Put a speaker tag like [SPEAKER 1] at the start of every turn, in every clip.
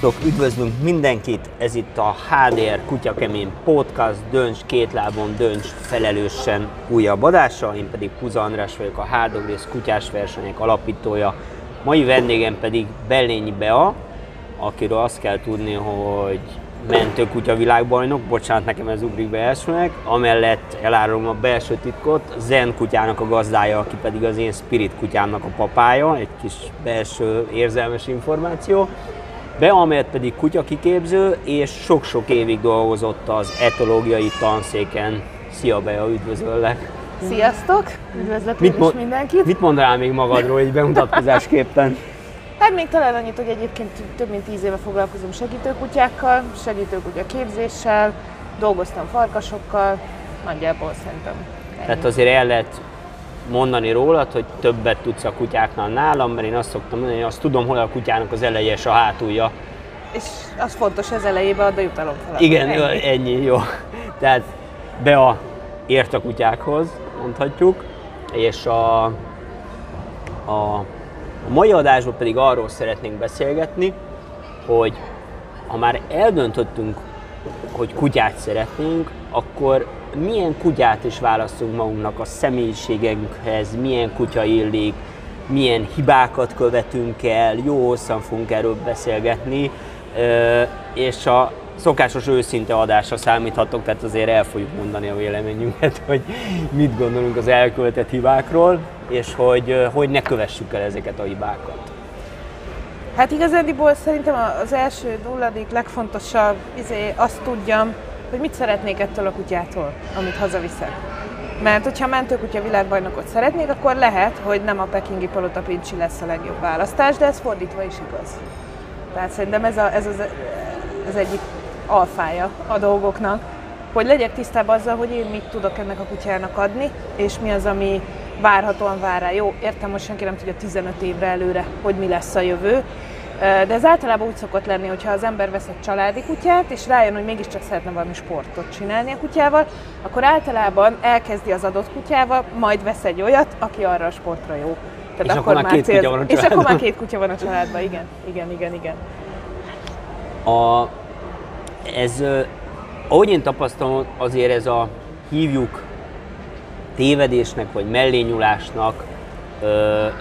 [SPEAKER 1] Sziasztok, üdvözlünk mindenkit! Ez itt a HDR Kutyakemény Podcast, Dönts két lábon, dönts felelősen újabb adása. Én pedig Puza András vagyok, a Hárdogrész kutyás versenyek alapítója. Mai vendégem pedig Bellényi Bea, akiről azt kell tudni, hogy mentő kutya világbajnok, bocsánat, nekem ez ugrik be elsőnek, amellett elárulom a belső titkot, Zen kutyának a gazdája, aki pedig az én Spirit kutyámnak a papája, egy kis belső érzelmes információ. Beamert pedig kutyakiképző, és sok-sok évig dolgozott az etológiai tanszéken. Szia Bea, üdvözöllek!
[SPEAKER 2] Sziasztok! Üdvözlök
[SPEAKER 1] Mit,
[SPEAKER 2] is
[SPEAKER 1] mo-
[SPEAKER 2] mindenkit!
[SPEAKER 1] mit mondanál még magadról egy bemutatkozásképpen?
[SPEAKER 2] Hát még talán annyit, hogy egyébként több mint tíz éve foglalkozom segítőkutyákkal, segítőkutya képzéssel, dolgoztam farkasokkal, nagyjából szerintem ennyi.
[SPEAKER 1] Tehát azért el lehet mondani rólad, hogy többet tudsz a kutyáknál nálam, mert én azt szoktam mondani, hogy azt tudom, hol a kutyának az eleje és a hátulja.
[SPEAKER 2] És az fontos az elejébe ad a jutalom fel.
[SPEAKER 1] Igen, ennyi. ennyi, jó. Tehát Bea ért a kutyákhoz, mondhatjuk, és a, a, a mai adásban pedig arról szeretnénk beszélgetni, hogy ha már eldöntöttünk, hogy kutyát szeretnénk, akkor milyen kutyát is választunk magunknak a személyiségünkhez, milyen kutya illik, milyen hibákat követünk el, jó hosszan fogunk erről beszélgetni, és a szokásos őszinte adásra számíthatok, tehát azért el fogjuk mondani a véleményünket, hogy mit gondolunk az elkövetett hibákról, és hogy, hogy ne kövessük el ezeket a hibákat.
[SPEAKER 2] Hát igazándiból szerintem az első nulladik legfontosabb izé, azt tudjam, hogy mit szeretnék ettől a kutyától, amit hazaviszek. Mert hogyha mentőkutya világbajnokot szeretnék, akkor lehet, hogy nem a pekingi palota pincsi lesz a legjobb választás, de ez fordítva is igaz. Tehát szerintem ez, a, ez az, az egyik alfája a dolgoknak, hogy legyek tisztában azzal, hogy én mit tudok ennek a kutyának adni, és mi az, ami várhatóan vár rá. Jó, értem, most senki nem tudja 15 évre előre, hogy mi lesz a jövő, de ez általában úgy szokott lenni, hogyha az ember vesz egy családi kutyát, és rájön, hogy mégiscsak szeretne valami sportot csinálni a kutyával, akkor általában elkezdi az adott kutyával, majd vesz egy olyat, aki arra a sportra jó.
[SPEAKER 1] És akkor már két kutya van a
[SPEAKER 2] És akkor
[SPEAKER 1] családban.
[SPEAKER 2] már két kutya van a családban, igen, igen, igen, igen.
[SPEAKER 1] A, ez, ahogy én tapasztalom, azért ez a hívjuk tévedésnek vagy mellényulásnak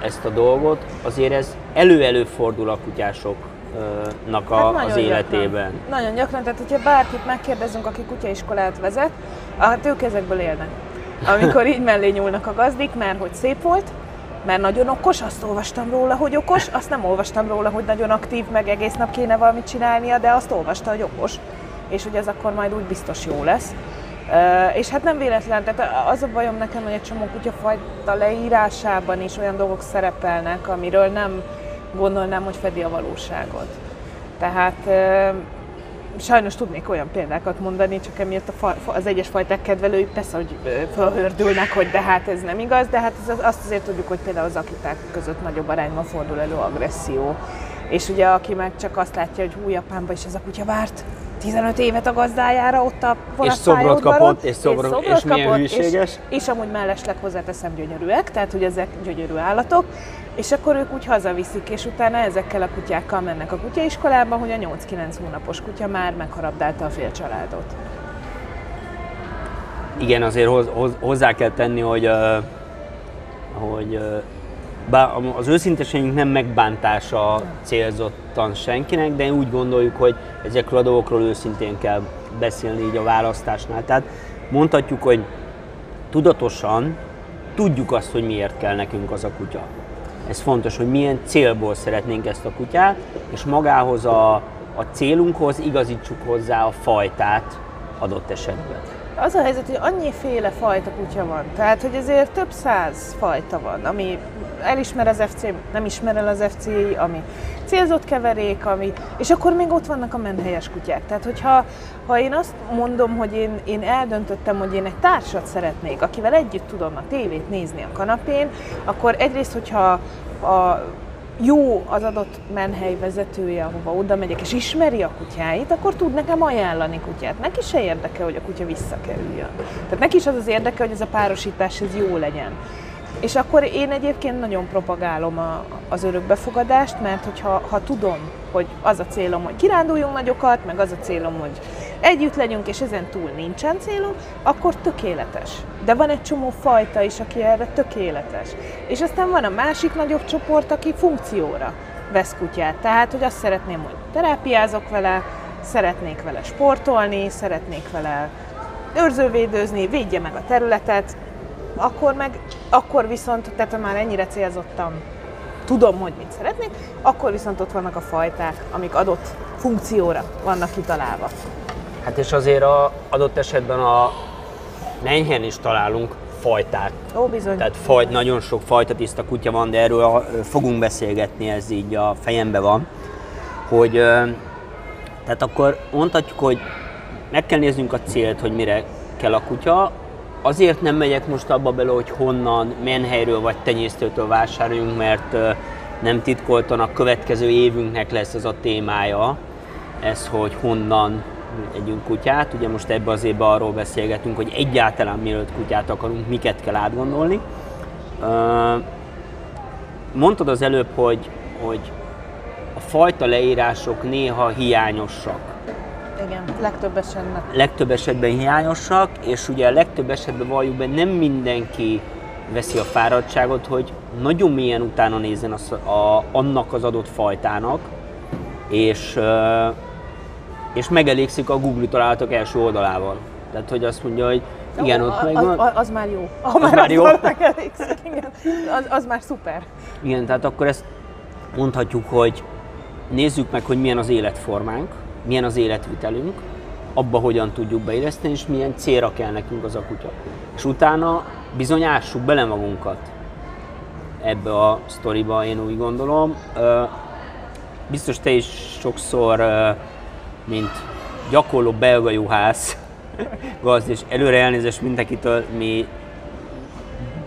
[SPEAKER 1] ezt a dolgot, azért ez elő-elő fordul a kutyásoknak a,
[SPEAKER 2] Hát
[SPEAKER 1] az
[SPEAKER 2] nagyon
[SPEAKER 1] életében.
[SPEAKER 2] Gyakran. Nagyon gyakran, tehát hogyha bárkit megkérdezünk, aki kutyaiskolát vezet, hát ők ezekből élnek. Amikor így mellé nyúlnak a gazdik, mert hogy szép volt, mert nagyon okos, azt olvastam róla, hogy okos, azt nem olvastam róla, hogy nagyon aktív, meg egész nap kéne valamit csinálnia, de azt olvasta, hogy okos, és hogy ez akkor majd úgy biztos jó lesz. És hát nem véletlen, tehát az a bajom nekem, hogy egy csomó kutyafajta leírásában is olyan dolgok szerepelnek, amiről nem gondolnám, hogy fedi a valóságot. Tehát sajnos tudnék olyan példákat mondani, csak emiatt a fa, az egyes fajták kedvelői persze, hogy ö, fölhördülnek, hogy de hát ez nem igaz, de hát ez, az- azt azért tudjuk, hogy például az akiták között nagyobb arányban fordul elő agresszió. És ugye aki meg csak azt látja, hogy hú, Japánban is ez a kutya várt 15 évet a gazdájára ott a
[SPEAKER 1] És szobrot kapott, és szobrot- és milyen hűséges.
[SPEAKER 2] És, és amúgy mellesleg hozzáteszem gyönyörűek, tehát hogy ezek gyönyörű állatok, és akkor ők úgy hazaviszik, és utána ezekkel a kutyákkal mennek a kutyaiskolába, hogy a 8-9 hónapos kutya már megharabdálta a fél családot.
[SPEAKER 1] Igen, azért hoz, hoz, hozzá kell tenni, hogy, hogy bár az őszinteségünk nem megbántása célzottan senkinek, de úgy gondoljuk, hogy ezekről a dolgokról őszintén kell beszélni így a választásnál. Tehát mondhatjuk, hogy tudatosan tudjuk azt, hogy miért kell nekünk az a kutya. Ez fontos, hogy milyen célból szeretnénk ezt a kutyát, és magához a, a célunkhoz igazítsuk hozzá a fajtát adott esetben.
[SPEAKER 2] Az a helyzet, hogy annyiféle fajta kutya van, tehát hogy ezért több száz fajta van, ami elismer az FC, nem ismer el az FCI, ami célzott keverék, ami, és akkor még ott vannak a menhelyes kutyák. Tehát, hogyha ha én azt mondom, hogy én, én eldöntöttem, hogy én egy társat szeretnék, akivel együtt tudom a tévét nézni a kanapén, akkor egyrészt, hogyha a jó az adott menhely vezetője, ahova oda megyek, és ismeri a kutyáit, akkor tud nekem ajánlani kutyát. Neki se érdeke, hogy a kutya visszakerüljön. Tehát neki is az az érdeke, hogy ez a párosítás ez jó legyen. És akkor én egyébként nagyon propagálom a, az örökbefogadást, mert hogyha ha tudom, hogy az a célom, hogy kiránduljunk nagyokat, meg az a célom, hogy együtt legyünk, és ezen túl nincsen célunk, akkor tökéletes. De van egy csomó fajta is, aki erre tökéletes. És aztán van a másik nagyobb csoport, aki funkcióra vesz kutyát. Tehát, hogy azt szeretném, hogy terápiázok vele, szeretnék vele sportolni, szeretnék vele őrzővédőzni, védje meg a területet, akkor meg, akkor viszont, tehát már ennyire célzottam, tudom, hogy mit szeretnék, akkor viszont ott vannak a fajták, amik adott funkcióra vannak kitalálva.
[SPEAKER 1] Hát és azért a adott esetben a menhen is találunk fajták.
[SPEAKER 2] Ó, bizony.
[SPEAKER 1] Tehát fajt, nagyon sok fajta tiszta kutya van, de erről a, fogunk beszélgetni, ez így a fejembe van, hogy tehát akkor mondhatjuk, hogy meg kell néznünk a célt, hogy mire kell a kutya. Azért nem megyek most abba bele, hogy honnan, milyen helyről vagy tenyésztőtől vásároljunk, mert nem titkoltan a következő évünknek lesz ez a témája, ez, hogy honnan együnk kutyát. Ugye most ebbe az évben arról beszélgetünk, hogy egyáltalán mielőtt kutyát akarunk, miket kell átgondolni. Mondtad az előbb, hogy, hogy a fajta leírások néha hiányosak.
[SPEAKER 2] Igen, legtöbb esetben.
[SPEAKER 1] Legtöbb esetben hiányosak, és ugye a legtöbb esetben valljuk be, nem mindenki veszi a fáradtságot, hogy nagyon mélyen utána nézzen az, a, annak az adott fajtának, és, és megelégszik a Google találatok első oldalával. Tehát, hogy azt mondja, hogy igen, ott
[SPEAKER 2] meg
[SPEAKER 1] van.
[SPEAKER 2] Az, az már jó.
[SPEAKER 1] Az, már jó.
[SPEAKER 2] Megelégszik, igen. Az, az már szuper.
[SPEAKER 1] Igen, tehát akkor ezt mondhatjuk, hogy nézzük meg, hogy milyen az életformánk, milyen az életvitelünk, abba hogyan tudjuk beilleszteni, és milyen célra kell nekünk az a kutya. És utána bizony ássuk bele magunkat ebbe a sztoriba, én úgy gondolom. Biztos te is sokszor, mint gyakorló belga juhász, gazd, és előre elnézést mindenkitől, mi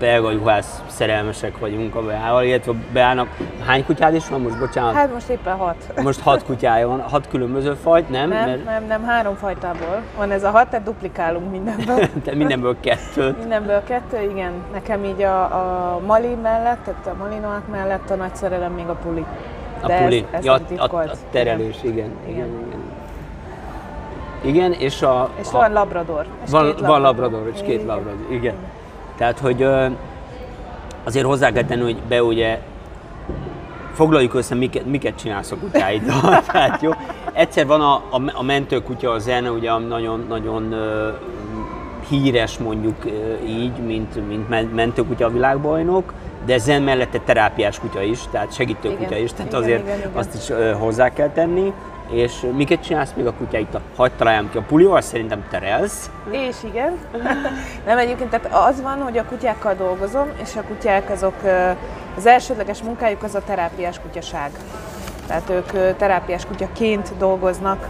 [SPEAKER 1] belga juhász szerelmesek vagyunk a Beával, illetve a Beának hány kutyád is van most, bocsánat?
[SPEAKER 2] Hát most éppen hat.
[SPEAKER 1] Most hat kutyája van, hat különböző fajt, nem?
[SPEAKER 2] Nem, Mert... nem, nem, három fajtából van ez a hat, tehát duplikálunk mindenből.
[SPEAKER 1] Te mindenből kettőt.
[SPEAKER 2] Mindenből kettő, igen. Nekem így a, a Mali mellett, tehát a Malinoák mellett a nagy szerelem még a puli.
[SPEAKER 1] De a puli, ez, ez ja, a, a, a terelés, igen. igen. igen. igen. Igen, és a...
[SPEAKER 2] És ha, van labrador.
[SPEAKER 1] És van, két labrador. van labrador, és két labrador, igen. igen. Tehát, hogy azért hozzá kell tenni, hogy be ugye foglaljuk össze, miket, miket csinálsz a kutyáiddal. Tehát jó. Egyszer van a, a, a mentőkutya, a zene, ugye nagyon, nagyon híres mondjuk így, mint, mint mentőkutya a világbajnok, de zen mellette terápiás kutya is, tehát segítő igen, kutya is, tehát igen, azért igen, igen. azt is hozzá kell tenni. És miket csinálsz még a kutyáit? Hagyj találjam ki, a pulival szerintem terelsz.
[SPEAKER 2] És igen. Nem egyébként, tehát az van, hogy a kutyákkal dolgozom, és a kutyák azok, az elsődleges munkájuk az a terápiás kutyaság. Tehát ők terápiás kutyaként dolgoznak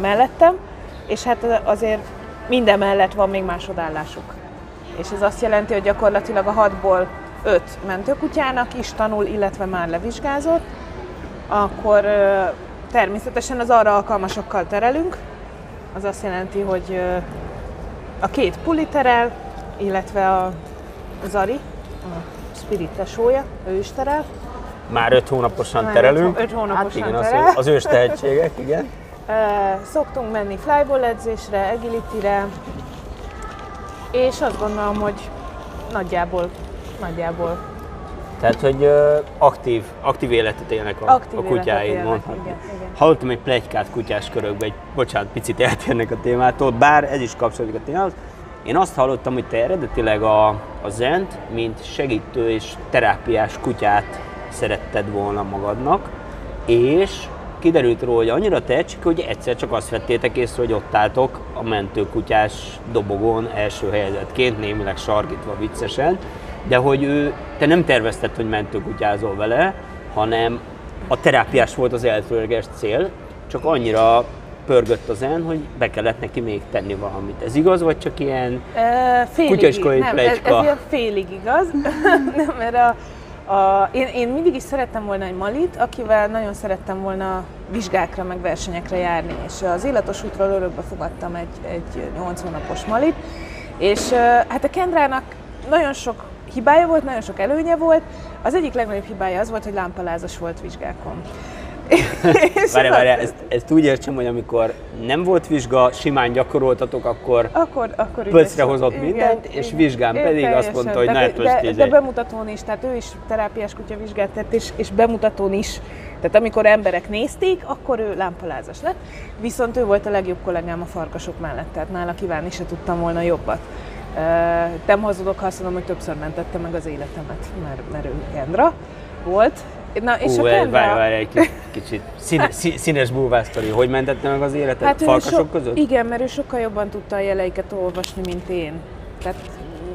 [SPEAKER 2] mellettem, és hát azért minden mellett van még másodállásuk. És ez azt jelenti, hogy gyakorlatilag a hatból öt mentőkutyának is tanul, illetve már levizsgázott, akkor Természetesen az arra alkalmasokkal terelünk, az azt jelenti, hogy a két puli terel, illetve a Zari, a Spirit tesója, ő is terel.
[SPEAKER 1] Már öt hónaposan Már terelünk.
[SPEAKER 2] Öt hónaposan hát
[SPEAKER 1] igen,
[SPEAKER 2] terel.
[SPEAKER 1] Az, az ős tehetségek, igen.
[SPEAKER 2] Szoktunk menni flyball edzésre, agility-re, és azt gondolom, hogy nagyjából, nagyjából
[SPEAKER 1] tehát, hogy aktív, aktív életet élnek a, aktív a kutyáid, mondhatni. Hallottam egy plegykát kutyás körökbe, egy, bocsánat, picit eltérnek a témától, bár ez is kapcsolódik a témához. Én azt hallottam, hogy te eredetileg a, a zent, mint segítő és terápiás kutyát szeretted volna magadnak, és kiderült róla, hogy annyira tehetség, hogy egyszer csak azt vettétek észre, hogy ott álltok a mentőkutyás dobogón első helyezettként, némileg sarkítva viccesen, de hogy ő, te nem tervezted, hogy mentőkutyázol vele, hanem a terápiás volt az elsőleges cél, csak annyira pörgött az en, hogy be kellett neki még tenni valamit. Ez igaz, vagy csak ilyen
[SPEAKER 2] e, kutyaskai nem, ez, ez ilyen félig igaz, nem, mert a, a, én, én mindig is szerettem volna egy malit, akivel nagyon szerettem volna vizsgákra, meg versenyekre járni, és az Illatos útról örökbe fogadtam egy, egy 8 hónapos malit, és hát a Kendrának nagyon sok hibája volt, nagyon sok előnye volt. Az egyik legnagyobb hibája az volt, hogy lámpalázas volt vizsgákon.
[SPEAKER 1] Várj, várj, ezt, ezt úgy értsem, hogy amikor nem volt vizsga, simán gyakoroltatok, akkor,
[SPEAKER 2] akkor, akkor
[SPEAKER 1] pöcre hozott mindent, és vizsgán pedig azt mondta, hogy ne
[SPEAKER 2] de, de bemutatón is, tehát ő is terápiás kutya vizsgát tett, és, és bemutatón is. Tehát amikor emberek nézték, akkor ő lámpalázas lett. Viszont ő volt a legjobb kollégám a farkasok mellett, tehát nála kívánni se tudtam volna jobbat. Nem hazudok, ha azt mondom, hogy többször mentette meg az életemet, mert, mert ő Kendra volt,
[SPEAKER 1] Na, és Hú, a Kendra... várj, várj, egy kicsit színe, színes búvásztori. Hogy mentette meg az életet? Hát Farkasok so, között?
[SPEAKER 2] Igen, mert ő sokkal jobban tudta a jeleiket olvasni, mint én. Tehát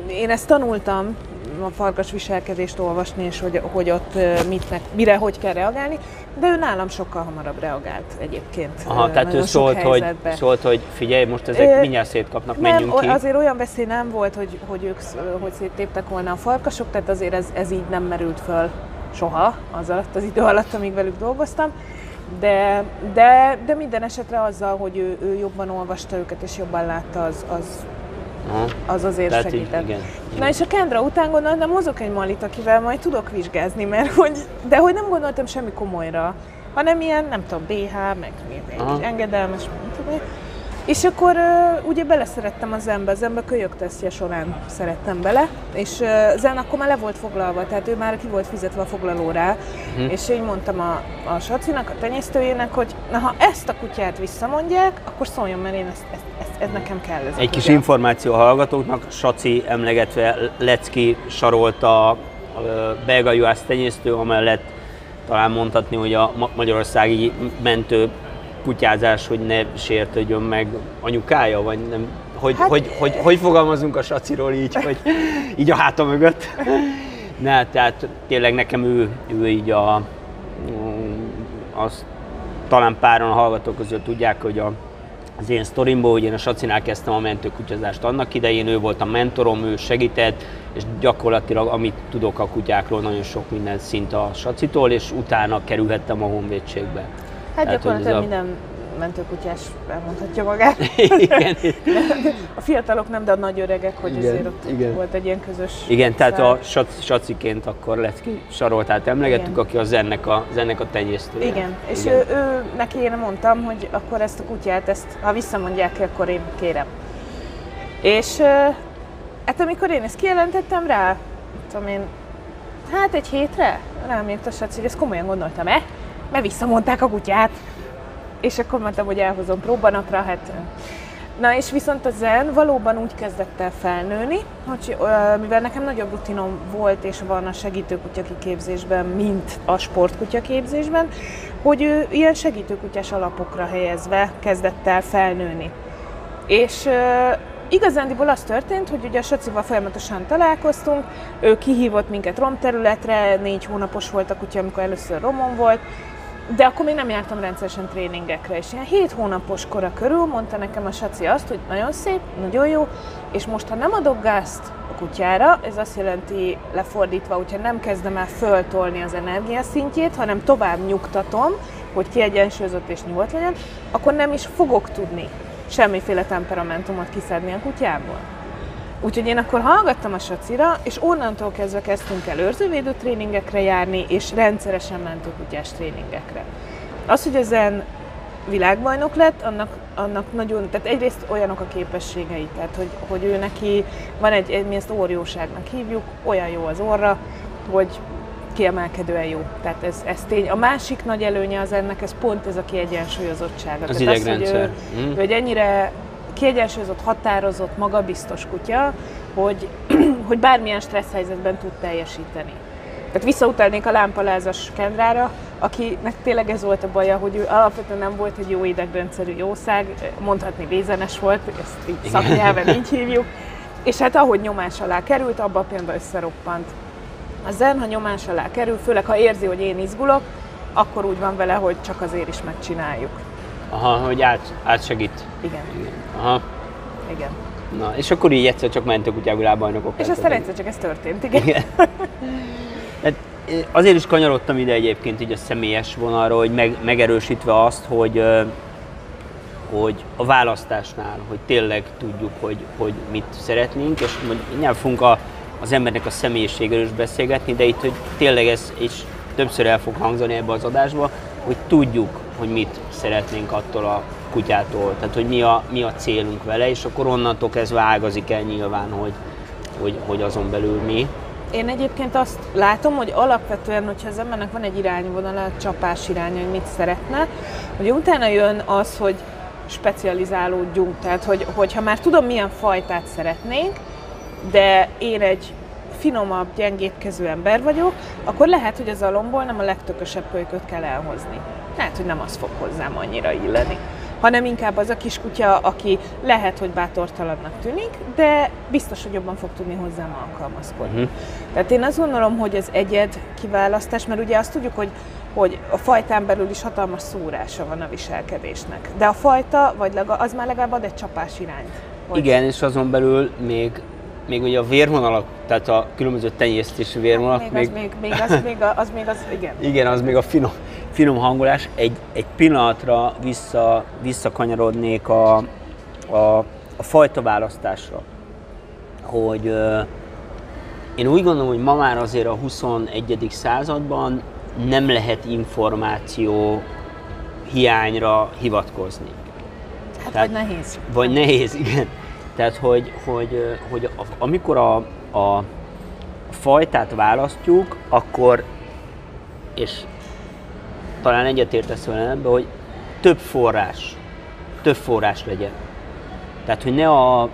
[SPEAKER 2] én ezt tanultam, a farkas viselkedést olvasni, és hogy, hogy ott mit, meg, mire, hogy kell reagálni, de ő nálam sokkal hamarabb reagált egyébként.
[SPEAKER 1] Aha, tehát ő szólt hogy, szólt, hogy figyelj, most ezek ö, mindjárt szétkapnak,
[SPEAKER 2] nem,
[SPEAKER 1] menjünk ki.
[SPEAKER 2] azért olyan veszély nem volt, hogy, hogy ők hogy széttéptek volna a farkasok, tehát azért ez, ez így nem merült föl soha az alatt az idő alatt, amíg velük dolgoztam. De, de, de minden esetre azzal, hogy ő, ő jobban olvasta őket és jobban látta, az, az, az azért Tehát segített. Így, igen. Na és a Kendra után gondoltam, hozok egy malit, akivel majd tudok vizsgázni, mert hogy, de hogy nem gondoltam semmi komolyra, hanem ilyen, nem tudom, BH, meg még engedelmes, nem tudom, és akkor uh, ugye beleszerettem a zenbe, a zenbe kölyök tesztje során szerettem bele, és uh, zen akkor már le volt foglalva, tehát ő már ki volt fizetve a foglalóra, uh-huh. és én mondtam a, a Sacinak, a tenyésztőjének, hogy na ha ezt a kutyát visszamondják, akkor szóljon, mert én ezt, ezt, ezt, ez nekem kell. Ez
[SPEAKER 1] Egy kis információ a hallgatóknak, Saci emlegetve Lecki sarolta a belga juhász tenyésztő, amellett talán mondhatni, hogy a magyarországi mentő kutyázás, hogy ne sértődjön meg anyukája, vagy nem, hogy, hát, hogy, hogy, hogy, hogy fogalmazunk a saciról így, hogy így a háta mögött. Ne, tehát tényleg nekem ő, ő így a, az, talán páran a hallgatók között tudják, hogy a, az én sztorimból, hogy én a Sacinál kezdtem a mentőkutyazást annak idején, ő volt a mentorom, ő segített, és gyakorlatilag amit tudok a kutyákról, nagyon sok minden szint a Sacitól, és utána kerülhettem a honvédségbe.
[SPEAKER 2] Hát Tehát, gyakorlatilag a... minden mentőkutyás elmondhatja magát.
[SPEAKER 1] igen.
[SPEAKER 2] a fiatalok nem, de a nagy öregek, hogy igen, azért ott igen. volt egy ilyen közös
[SPEAKER 1] Igen, szár. tehát a sac, saciként akkor lett ki Saroltát emlegettük, igen. aki az ennek a, az ennek a tenyésztője.
[SPEAKER 2] Igen, és igen. Ő, ő, neki én mondtam, hogy akkor ezt a kutyát, ezt, ha visszamondják ki, akkor én kérem. És hát amikor én ezt kijelentettem rá, tudom én, hát egy hétre rám írt a saci, hogy ezt komolyan gondoltam-e? mert visszamondták a kutyát. És akkor mondtam, hogy elhozom próbanapra, hát Na és viszont a zen valóban úgy kezdett el felnőni, hogy mivel nekem nagyobb rutinom volt és van a segítőkutya kiképzésben, mint a sportkutya képzésben, hogy ő ilyen segítőkutyás alapokra helyezve kezdett el felnőni. És igazándiból az történt, hogy ugye a Sacival folyamatosan találkoztunk, ő kihívott minket romterületre, négy hónapos volt a kutya, amikor először romon volt, de akkor még nem jártam rendszeresen tréningekre, és ilyen 7 hónapos kora körül mondta nekem a Saci azt, hogy nagyon szép, nagyon jó, és most ha nem adok gázt a kutyára, ez azt jelenti lefordítva, hogyha nem kezdem el föltolni az energiaszintjét, hanem tovább nyugtatom, hogy kiegyensúlyozott és nyugodt legyen, akkor nem is fogok tudni semmiféle temperamentumot kiszedni a kutyából. Úgyhogy én akkor hallgattam a sacira, és onnantól kezdve kezdtünk el őrzővédő tréningekre járni, és rendszeresen mentőkutyás tréningekre. Az, hogy ezen világbajnok lett, annak, annak nagyon, tehát egyrészt olyanok a képességei, tehát hogy, hogy ő neki van egy, mi ezt órióságnak hívjuk, olyan jó az orra, hogy kiemelkedően jó. Tehát ez, ez tény. A másik nagy előnye az ennek, ez pont ez a kiegyensúlyozottsága.
[SPEAKER 1] Az idegrendszer. Az,
[SPEAKER 2] hogy ő, mm. ő egy ennyire kiegyensúlyozott, határozott, magabiztos kutya, hogy, hogy bármilyen stressz helyzetben tud teljesíteni. Tehát visszautalnék a lámpalázas kendrára, akinek tényleg ez volt a baja, hogy ő alapvetően nem volt egy jó idegrendszerű jószág, mondhatni vézenes volt, ezt így szaknyelven így hívjuk, és hát ahogy nyomás alá került, abban a pillanatban összeroppant. A zen, ha nyomás alá kerül, főleg ha érzi, hogy én izgulok, akkor úgy van vele, hogy csak azért is megcsináljuk.
[SPEAKER 1] Aha, hogy át, átsegít.
[SPEAKER 2] Igen.
[SPEAKER 1] Igen. Aha.
[SPEAKER 2] Igen.
[SPEAKER 1] Na, és akkor így egyszer csak mentek kutyák világbajnokok.
[SPEAKER 2] És aztán egyszer csak ez történt, igen. igen.
[SPEAKER 1] Hát, azért is kanyarodtam ide egyébként így a személyes vonalra, hogy meg, megerősítve azt, hogy, hogy a választásnál, hogy tényleg tudjuk, hogy, hogy mit szeretnénk, és mondjuk fogunk a az embernek a személyiségéről is beszélgetni, de itt, hogy tényleg ez is többször el fog hangzani ebbe az adásba, hogy tudjuk, hogy mit szeretnénk attól a kutyától, tehát hogy mi a, mi a célunk vele, és akkor onnantól kezdve ágazik el nyilván, hogy, hogy, hogy azon belül mi.
[SPEAKER 2] Én egyébként azt látom, hogy alapvetően, hogyha az embernek van egy irányvonala, a csapás iránya, hogy mit szeretne, hogy utána jön az, hogy specializálódjunk. Tehát, hogy, hogyha már tudom, milyen fajtát szeretnénk, de én egy finomabb, gyengébbkezű ember vagyok, akkor lehet, hogy az alomból nem a legtökösebb kölyköt kell elhozni. Lehet, hogy nem az fog hozzám annyira illeni hanem inkább az a kiskutya, aki lehet, hogy bátortalannak tűnik, de biztos, hogy jobban fog tudni hozzám alkalmazkodni. Uh-huh. Tehát én azt gondolom, hogy az egyed kiválasztás, mert ugye azt tudjuk, hogy hogy a fajtán belül is hatalmas szórása van a viselkedésnek. De a fajta, vagy legalább, az már legalább ad egy csapás irányt.
[SPEAKER 1] Hogy... Igen, és azon belül még még ugye a vérvonalak, tehát a különböző tenyésztési vérvonalak.
[SPEAKER 2] Még, még, az, még, még, az, még, az, még az, igen.
[SPEAKER 1] Igen, az még a finom, finom hangolás. Egy, egy pillanatra vissza, visszakanyarodnék a, a, a fajta választásra. Hogy én úgy gondolom, hogy ma már azért a 21. században nem lehet információ hiányra hivatkozni.
[SPEAKER 2] Hát Tehát, vagy nehéz.
[SPEAKER 1] Vagy nehéz, igen. Tehát, hogy, hogy, hogy amikor a, a fajtát választjuk, akkor, és talán egyetértesz velem ebbe, hogy több forrás, több forrás legyen. Tehát, hogy ne a,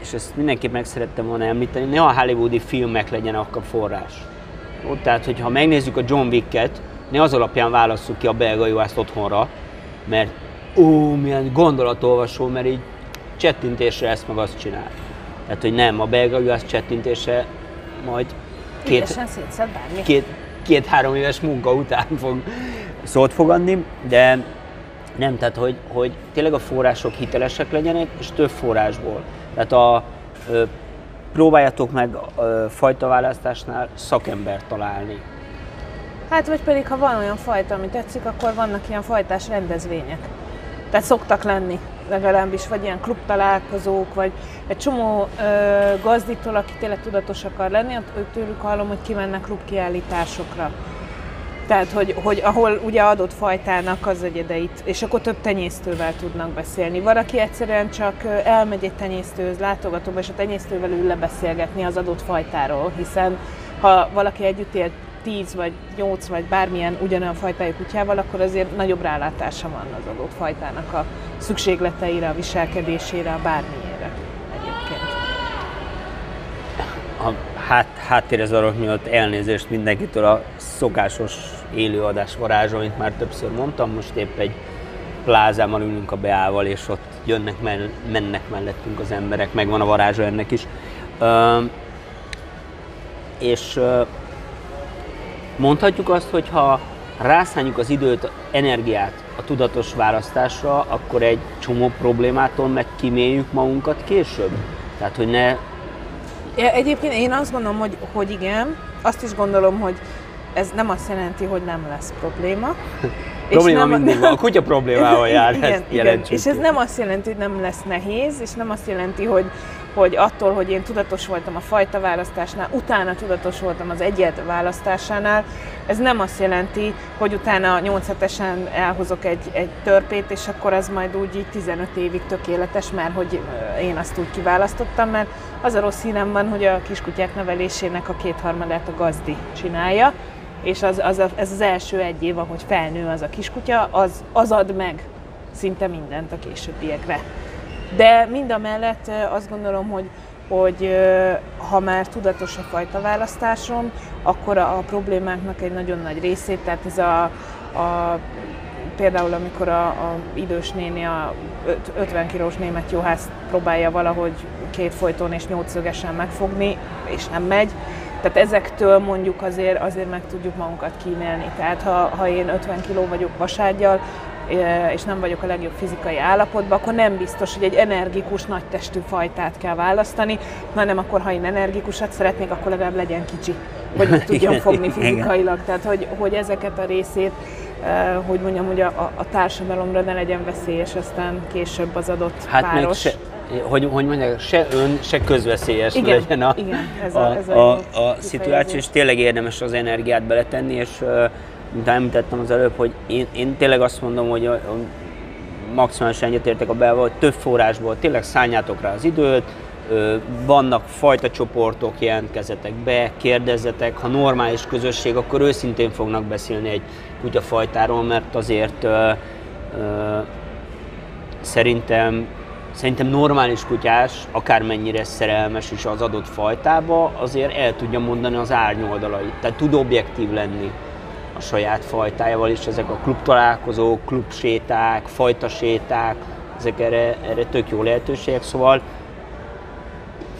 [SPEAKER 1] és ezt mindenképp meg szerettem volna említeni, ne a hollywoodi filmek legyenek a forrás. Ott, tehát, hogyha megnézzük a John Wick-et, ne az alapján válasszuk ki a belga juhászt otthonra, mert ó, milyen gondolatolvasó, mert így csettintésre ezt meg azt csinál. Tehát, hogy nem, a belga juhász csettintése majd két, két, két-három éves munka után fog szót fogadni, de nem, tehát hogy, hogy tényleg a források hitelesek legyenek, és több forrásból. Tehát a, ö, próbáljatok meg ö, fajta választásnál szakembert találni.
[SPEAKER 2] Hát vagy pedig, ha van olyan fajta, ami tetszik, akkor vannak ilyen fajtás rendezvények. Tehát szoktak lenni legalábbis, vagy ilyen klubtalálkozók, vagy egy csomó ö, gazditól, aki tényleg tudatos akar lenni, tőlük hallom, hogy kimennek klubkiállításokra. Tehát, hogy, hogy ahol ugye adott fajtának az egyedeit, és akkor több tenyésztővel tudnak beszélni. Valaki egyszerűen csak elmegy egy tenyésztőhöz, látogatóba, és a tenyésztővel ül lebeszélgetni az adott fajtáról, hiszen ha valaki együtt él 10 vagy 8 vagy bármilyen ugyanolyan fajtájú kutyával, akkor azért nagyobb rálátása van az adott fajtának a szükségleteire, a viselkedésére, a bármiére egyébként.
[SPEAKER 1] A hát, háttérez arról miatt elnézést mindenkitől a szokásos élőadás varázsa, amit már többször mondtam, most épp egy plázában ülünk a beával, és ott jönnek, mennek mellettünk az emberek, megvan a varázsa ennek is. Ö, és Mondhatjuk azt, hogy ha rászánjuk az időt, energiát a tudatos választásra, akkor egy csomó problémától meg kiméljük magunkat később? Tehát, hogy ne...
[SPEAKER 2] Egyébként én azt gondolom, hogy, hogy igen. Azt is gondolom, hogy ez nem azt jelenti, hogy nem lesz probléma.
[SPEAKER 1] probléma nem, mindig van, a kutya problémával jár, igen, ezt igen.
[SPEAKER 2] És ez nem azt jelenti, hogy nem lesz nehéz, és nem azt jelenti, hogy, hogy attól, hogy én tudatos voltam a fajta választásnál, utána tudatos voltam az egyed választásánál, ez nem azt jelenti, hogy utána 8 hetesen elhozok egy, egy törpét, és akkor az majd úgy így 15 évig tökéletes, mert hogy én azt úgy kiválasztottam, mert az a rossz hírem van, hogy a kiskutyák nevelésének a kétharmadát a gazdi csinálja, és az, az a, ez az első egy év, ahogy felnő az a kiskutya, az, az ad meg szinte mindent a későbbiekre. De mind a mellett azt gondolom, hogy, hogy ha már tudatos a fajta választásom, akkor a, problémáknak egy nagyon nagy részét, tehát ez a, a például amikor a, a idős néni a 50 kilós német juhász próbálja valahogy két folyton és nyolcszögesen megfogni, és nem megy, tehát ezektől mondjuk azért, azért meg tudjuk magunkat kímélni. Tehát ha, ha én 50 kiló vagyok vasárgyal, és nem vagyok a legjobb fizikai állapotban, akkor nem biztos, hogy egy energikus, nagy testű fajtát kell választani, hanem akkor, ha én energikusat szeretnék, akkor legalább legyen kicsi, hogy meg tudjam fogni fizikailag. Tehát, hogy, hogy ezeket a részét, hogy mondjam, hogy a, a társadalomra ne legyen veszélyes, aztán később az adott hát páros. Még se,
[SPEAKER 1] hogy, hogy mondják, se ön, se közveszélyes
[SPEAKER 2] Igen,
[SPEAKER 1] legyen a,
[SPEAKER 2] igen, ez
[SPEAKER 1] a,
[SPEAKER 2] a- ez a
[SPEAKER 1] a, a szituáció, és tényleg érdemes az energiát beletenni, és mint említettem az előbb, hogy én, én tényleg azt mondom, hogy a, a maximálisan egyetértek a belve, hogy több forrásból tényleg szálljátok rá az időt, vannak fajta csoportok, jelentkezzetek be, kérdezzetek, ha normális közösség, akkor őszintén fognak beszélni egy kutyafajtáról, mert azért ö, ö, szerintem, szerintem normális kutyás, akármennyire szerelmes is az adott fajtába, azért el tudja mondani az árnyoldalait. Tehát tud objektív lenni a saját fajtájával, és ezek a klubtalálkozók, klubséták, fajtaséták, ezek erre, erre tök jó lehetőségek, szóval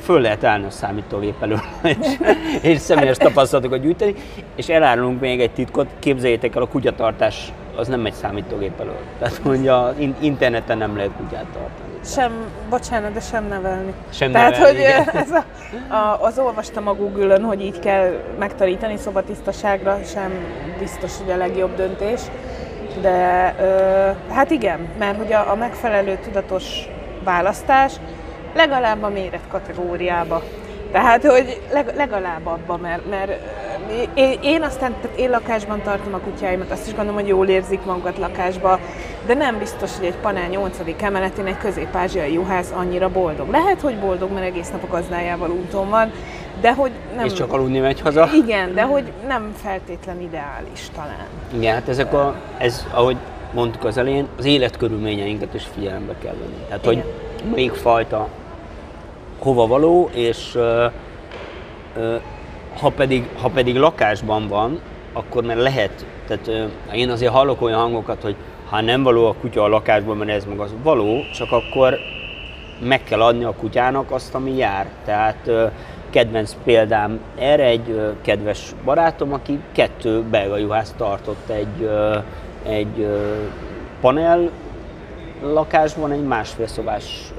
[SPEAKER 1] föl lehet állni a számítógép elől, és, és személyes tapasztalatokat gyűjteni, és elárulunk még egy titkot, képzeljétek el, a kutyatartás az nem megy számítógép elől. Tehát mondja, in- interneten nem lehet kutyát tartani.
[SPEAKER 2] Sem, bocsánat, de sem nevelni.
[SPEAKER 1] Sem
[SPEAKER 2] Tehát,
[SPEAKER 1] nevelni,
[SPEAKER 2] hogy
[SPEAKER 1] igen.
[SPEAKER 2] ez a, a, az olvastam a Google-ön, hogy így kell megtanítani szobatisztaságra, sem biztos, hogy a legjobb döntés. De ö, hát igen, mert hogy a, a megfelelő tudatos választás legalább a méret kategóriába. Tehát, hogy leg, legalább abba, mert, mert ö, én, én aztán, tehát én lakásban tartom a kutyáimat, azt is gondolom, hogy jól érzik magukat lakásba, de nem biztos, hogy egy panel 8. emeletén egy közép-ázsiai juhász annyira boldog. Lehet, hogy boldog, mert egész nap a gazdájával úton van, de hogy nem...
[SPEAKER 1] És csak aludni megy haza.
[SPEAKER 2] Igen, de hogy nem feltétlen ideális talán.
[SPEAKER 1] Igen, hát ezek a, ez, ahogy mondtuk az elején, az életkörülményeinket is figyelembe kell venni. Tehát, hogy
[SPEAKER 2] Igen.
[SPEAKER 1] melyik fajta hova való, és ha, pedig, ha pedig lakásban van, akkor már lehet, tehát én azért hallok olyan hangokat, hogy ha nem való a kutya a lakásban, mert ez meg az való, csak akkor meg kell adni a kutyának azt, ami jár. Tehát ö, kedvenc példám erre egy kedves barátom, aki kettő belga juhász tartott egy, egy panel lakásban, egy másfél szobás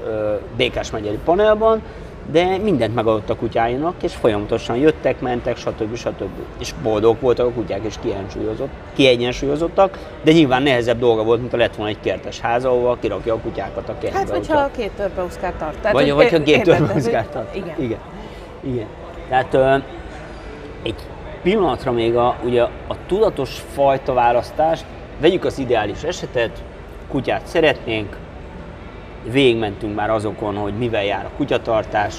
[SPEAKER 1] Békás megyeri panelban, de mindent megadott a kutyáinak, és folyamatosan jöttek, mentek, stb. stb. És boldog voltak a kutyák, és kiegyensúlyozott, kiegyensúlyozottak, de nyilván nehezebb dolga volt, mint ha lett volna egy kertes háza, ahol kirakja a kutyákat a kertbe.
[SPEAKER 2] Hát,
[SPEAKER 1] hogyha-
[SPEAKER 2] hogyha két törpeuszkát tart. Tehát,
[SPEAKER 1] vagy, vagy ha két
[SPEAKER 2] hogy-
[SPEAKER 1] tart.
[SPEAKER 2] Igen.
[SPEAKER 1] Igen. Igen. Tehát ö, egy pillanatra még a, ugye a tudatos fajta választást, vegyük az ideális esetet, kutyát szeretnénk, végigmentünk már azokon, hogy mivel jár a kutyatartás,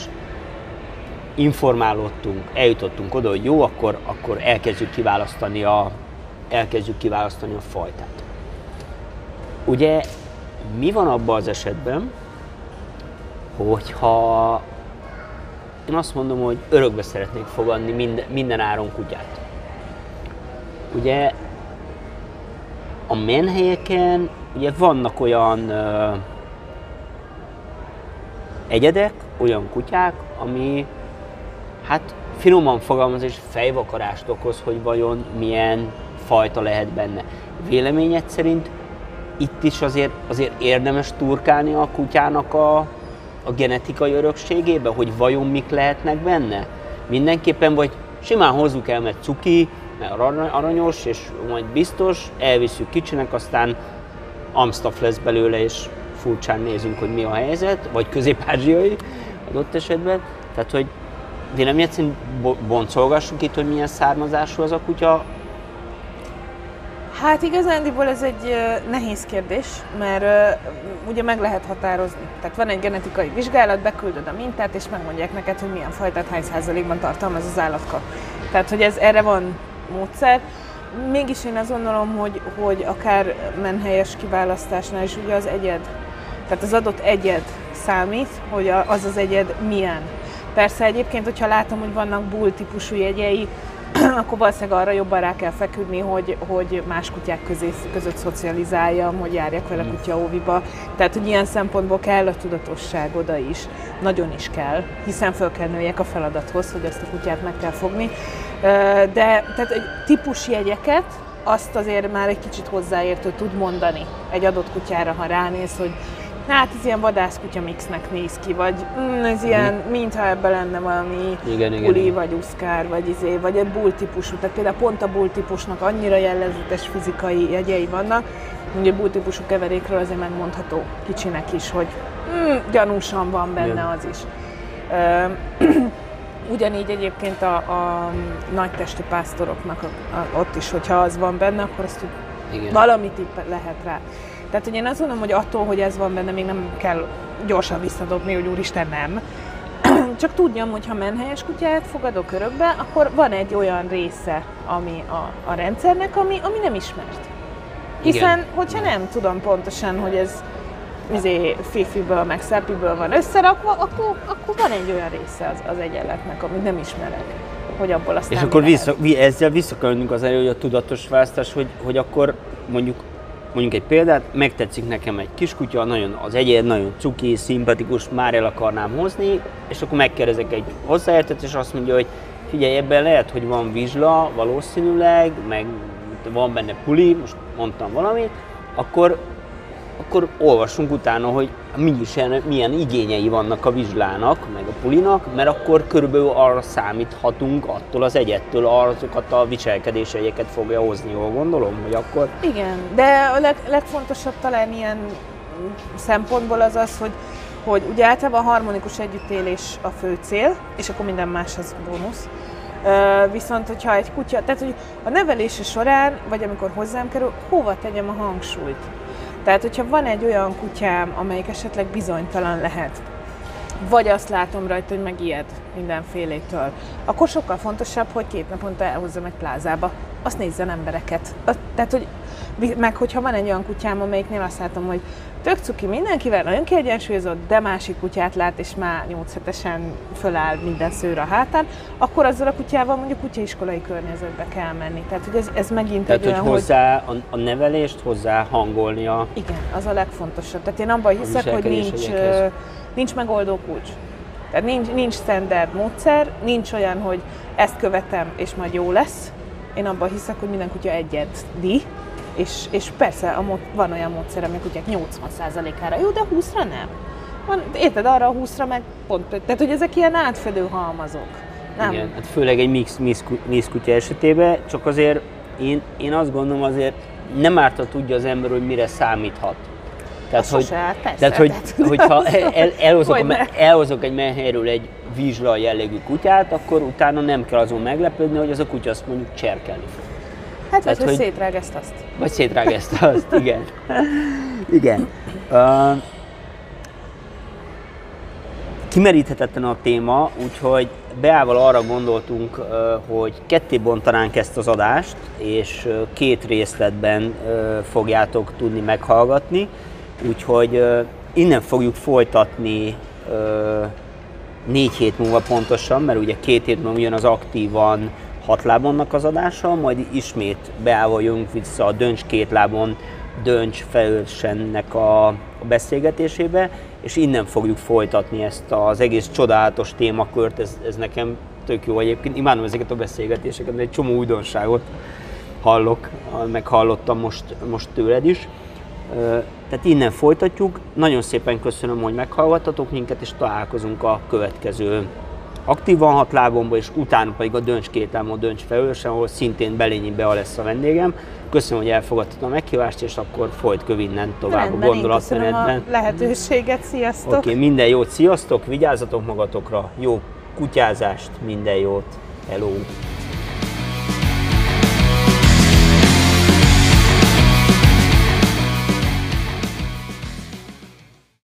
[SPEAKER 1] informálódtunk, eljutottunk oda, hogy jó, akkor, akkor elkezdjük kiválasztani a, elkezdjük kiválasztani a fajtát. Ugye mi van abban az esetben, hogyha én azt mondom, hogy örökbe szeretnék fogadni minden, minden áron kutyát. Ugye a menhelyeken ugye vannak olyan ö, egyedek, olyan kutyák, ami hát finoman fogalmaz és fejvakarást okoz, hogy vajon milyen fajta lehet benne. Véleményed szerint itt is azért, azért érdemes turkálni a kutyának a, a genetikai örökségébe, hogy vajon mik lehetnek benne? Mindenképpen, vagy simán hozzuk el, mert cuki, mert arany- aranyos, és majd biztos, elviszük kicsinek, aztán Amstaff lesz belőle, és furcsán nézünk, hogy mi a helyzet, vagy közép-ázsiai adott esetben. Tehát, hogy véleményed szerint bo- boncolgassuk itt, hogy milyen származású az a kutya,
[SPEAKER 2] Hát igazándiból ez egy nehéz kérdés, mert ugye meg lehet határozni. Tehát van egy genetikai vizsgálat, beküldöd a mintát, és megmondják neked, hogy milyen fajtát hány százalékban tartalmaz az állatka. Tehát, hogy ez erre van módszer. Mégis én azt gondolom, hogy, hogy akár menhelyes kiválasztásnál is ugye az egyed, tehát az adott egyed számít, hogy az az egyed milyen. Persze egyébként, hogyha látom, hogy vannak bull típusú jegyei, akkor valószínűleg arra jobban rá kell feküdni, hogy, hogy más kutyák közé, között szocializáljam, hogy járjak vele kutya óviba. Tehát, hogy ilyen szempontból kell a tudatosság oda is. Nagyon is kell, hiszen föl kell nőjek a feladathoz, hogy ezt a kutyát meg kell fogni. De tehát egy típusjegyeket, azt azért már egy kicsit hozzáértő tud mondani egy adott kutyára, ha ránéz, hogy hát ez ilyen vadászkutya mixnek néz ki, vagy mm, ez ilyen, mintha ebben lenne valami
[SPEAKER 1] Igen,
[SPEAKER 2] puli,
[SPEAKER 1] igen.
[SPEAKER 2] vagy uszkár, vagy izé, vagy egy bull típusú. Tehát például pont a bull típusnak annyira jellegzetes fizikai jegyei vannak, hogy a bull típusú keverékről azért megmondható kicsinek is, hogy Hmm, gyanúsan van benne
[SPEAKER 1] Igen.
[SPEAKER 2] az is. Ö, Ugyanígy egyébként a, a nagytestű pásztoroknak a, a, ott is, hogyha az van benne, akkor azt valami tipp lehet rá. Tehát, hogy én azt mondom, hogy attól, hogy ez van benne, még nem kell gyorsan visszadobni, hogy úristen nem. Csak tudjam, hogy ha menhelyes kutyát fogadok örökbe, akkor van egy olyan része ami a, a rendszernek, ami, ami nem ismert. Hiszen,
[SPEAKER 1] Igen.
[SPEAKER 2] hogyha nem tudom pontosan, hogy ez izé, fifiből, meg szepiből van összerakva, akkor, akkor van egy olyan része az, az egyenletnek, amit nem ismerek, hogy abból aztán
[SPEAKER 1] És akkor vissza, vi- ezzel visszakönnünk az elő, hogy a tudatos választás, hogy, hogy akkor mondjuk mondjuk egy példát, megtetszik nekem egy kiskutya, nagyon az egyed, nagyon cuki, szimpatikus, már el akarnám hozni, és akkor megkérdezek egy hozzáértett, és azt mondja, hogy figyelj, ebben lehet, hogy van vizsla, valószínűleg, meg van benne puli, most mondtam valamit, akkor akkor olvassunk utána, hogy milyen, milyen igényei vannak a vizslának, meg a pulinak, mert akkor körülbelül arra számíthatunk attól az egyettől, azokat a viselkedéseiket fogja hozni, jól gondolom, hogy akkor
[SPEAKER 2] Igen, de a leg, legfontosabb talán ilyen szempontból az az, hogy, hogy ugye általában a harmonikus együttélés a fő cél, és akkor minden más az bónusz. Viszont, hogyha egy kutya, tehát hogy a nevelése során, vagy amikor hozzám kerül, hova tegyem a hangsúlyt? Tehát, hogyha van egy olyan kutyám, amelyik esetleg bizonytalan lehet, vagy azt látom rajta, hogy megijed mindenfélétől, akkor sokkal fontosabb, hogy két naponta elhozzam egy plázába, azt nézzen embereket. Tehát, hogy meg hogyha van egy olyan kutyám, amelyiknél azt látom, hogy tök cuki mindenkivel, nagyon kiegyensúlyozott, de másik kutyát lát, és már 8 hetesen föláll minden szőr a hátán, akkor azzal a kutyával mondjuk kutyaiskolai környezetbe kell menni. Tehát, hogy ez, ez megint
[SPEAKER 1] tehát,
[SPEAKER 2] egy
[SPEAKER 1] hogy
[SPEAKER 2] olyan,
[SPEAKER 1] hozzá a, a nevelést hozzá hangolni a...
[SPEAKER 2] igen, az a legfontosabb. Tehát én abban hiszek, hogy nincs, nincs megoldó kulcs. Tehát nincs, nincs standard módszer, nincs olyan, hogy ezt követem, és majd jó lesz. Én abban hiszek, hogy minden kutya egyedi, és, és persze a mód, van olyan módszer, ami a kutyák 80%-ára jó, de 20-ra nem. Van, érted, arra a 20-ra meg pont, tehát hogy ezek ilyen átfedő halmazok. Nem.
[SPEAKER 1] Igen, hát főleg egy mix, mix, mix kutya esetében, csak azért én, én azt gondolom azért nem árt, ha tudja az ember, hogy mire számíthat. Tehát,
[SPEAKER 2] Az sose árt, persze,
[SPEAKER 1] tehát, hogy,
[SPEAKER 2] tehát-
[SPEAKER 1] hogyha el, elhozok, a,
[SPEAKER 2] Hogyne.
[SPEAKER 1] me- elhozok egy menhelyről egy vizsla jellegű kutyát, akkor utána nem kell azon meglepődni, hogy az a kutya azt mondjuk cserkelni fog.
[SPEAKER 2] Hát
[SPEAKER 1] Tehát,
[SPEAKER 2] hogy
[SPEAKER 1] hogy-
[SPEAKER 2] szétrág ezt azt.
[SPEAKER 1] Vagy szétrág ezt azt, igen. igen. Uh, kimeríthetetlen a téma, úgyhogy Beával arra gondoltunk, hogy ketté bontanánk ezt az adást, és két részletben fogjátok tudni meghallgatni, úgyhogy innen fogjuk folytatni négy hét múlva pontosan, mert ugye két hét múlva jön az aktívan hat lábonnak az adása, majd ismét beállva vissza a dönts két lábon, dönts felelősennek a, beszélgetésébe, és innen fogjuk folytatni ezt az egész csodálatos témakört, ez, ez nekem tök jó egyébként, imádom ezeket a beszélgetéseket, mert egy csomó újdonságot hallok, meg hallottam most, most tőled is. Tehát innen folytatjuk. Nagyon szépen köszönöm, hogy meghallgattatok minket, és találkozunk a következő aktívan hat lábomba, és utána pedig a Döncs két lábon, Döncs felősen, ahol szintén Belényi Bea lesz a vendégem. Köszönöm, hogy elfogadtad a meghívást, és akkor folyt innen tovább a
[SPEAKER 2] Rendben, a
[SPEAKER 1] gondolatmenetben.
[SPEAKER 2] lehetőséget, sziasztok!
[SPEAKER 1] Oké, okay, minden jót, sziasztok, vigyázzatok magatokra, jó kutyázást, minden jót, hello!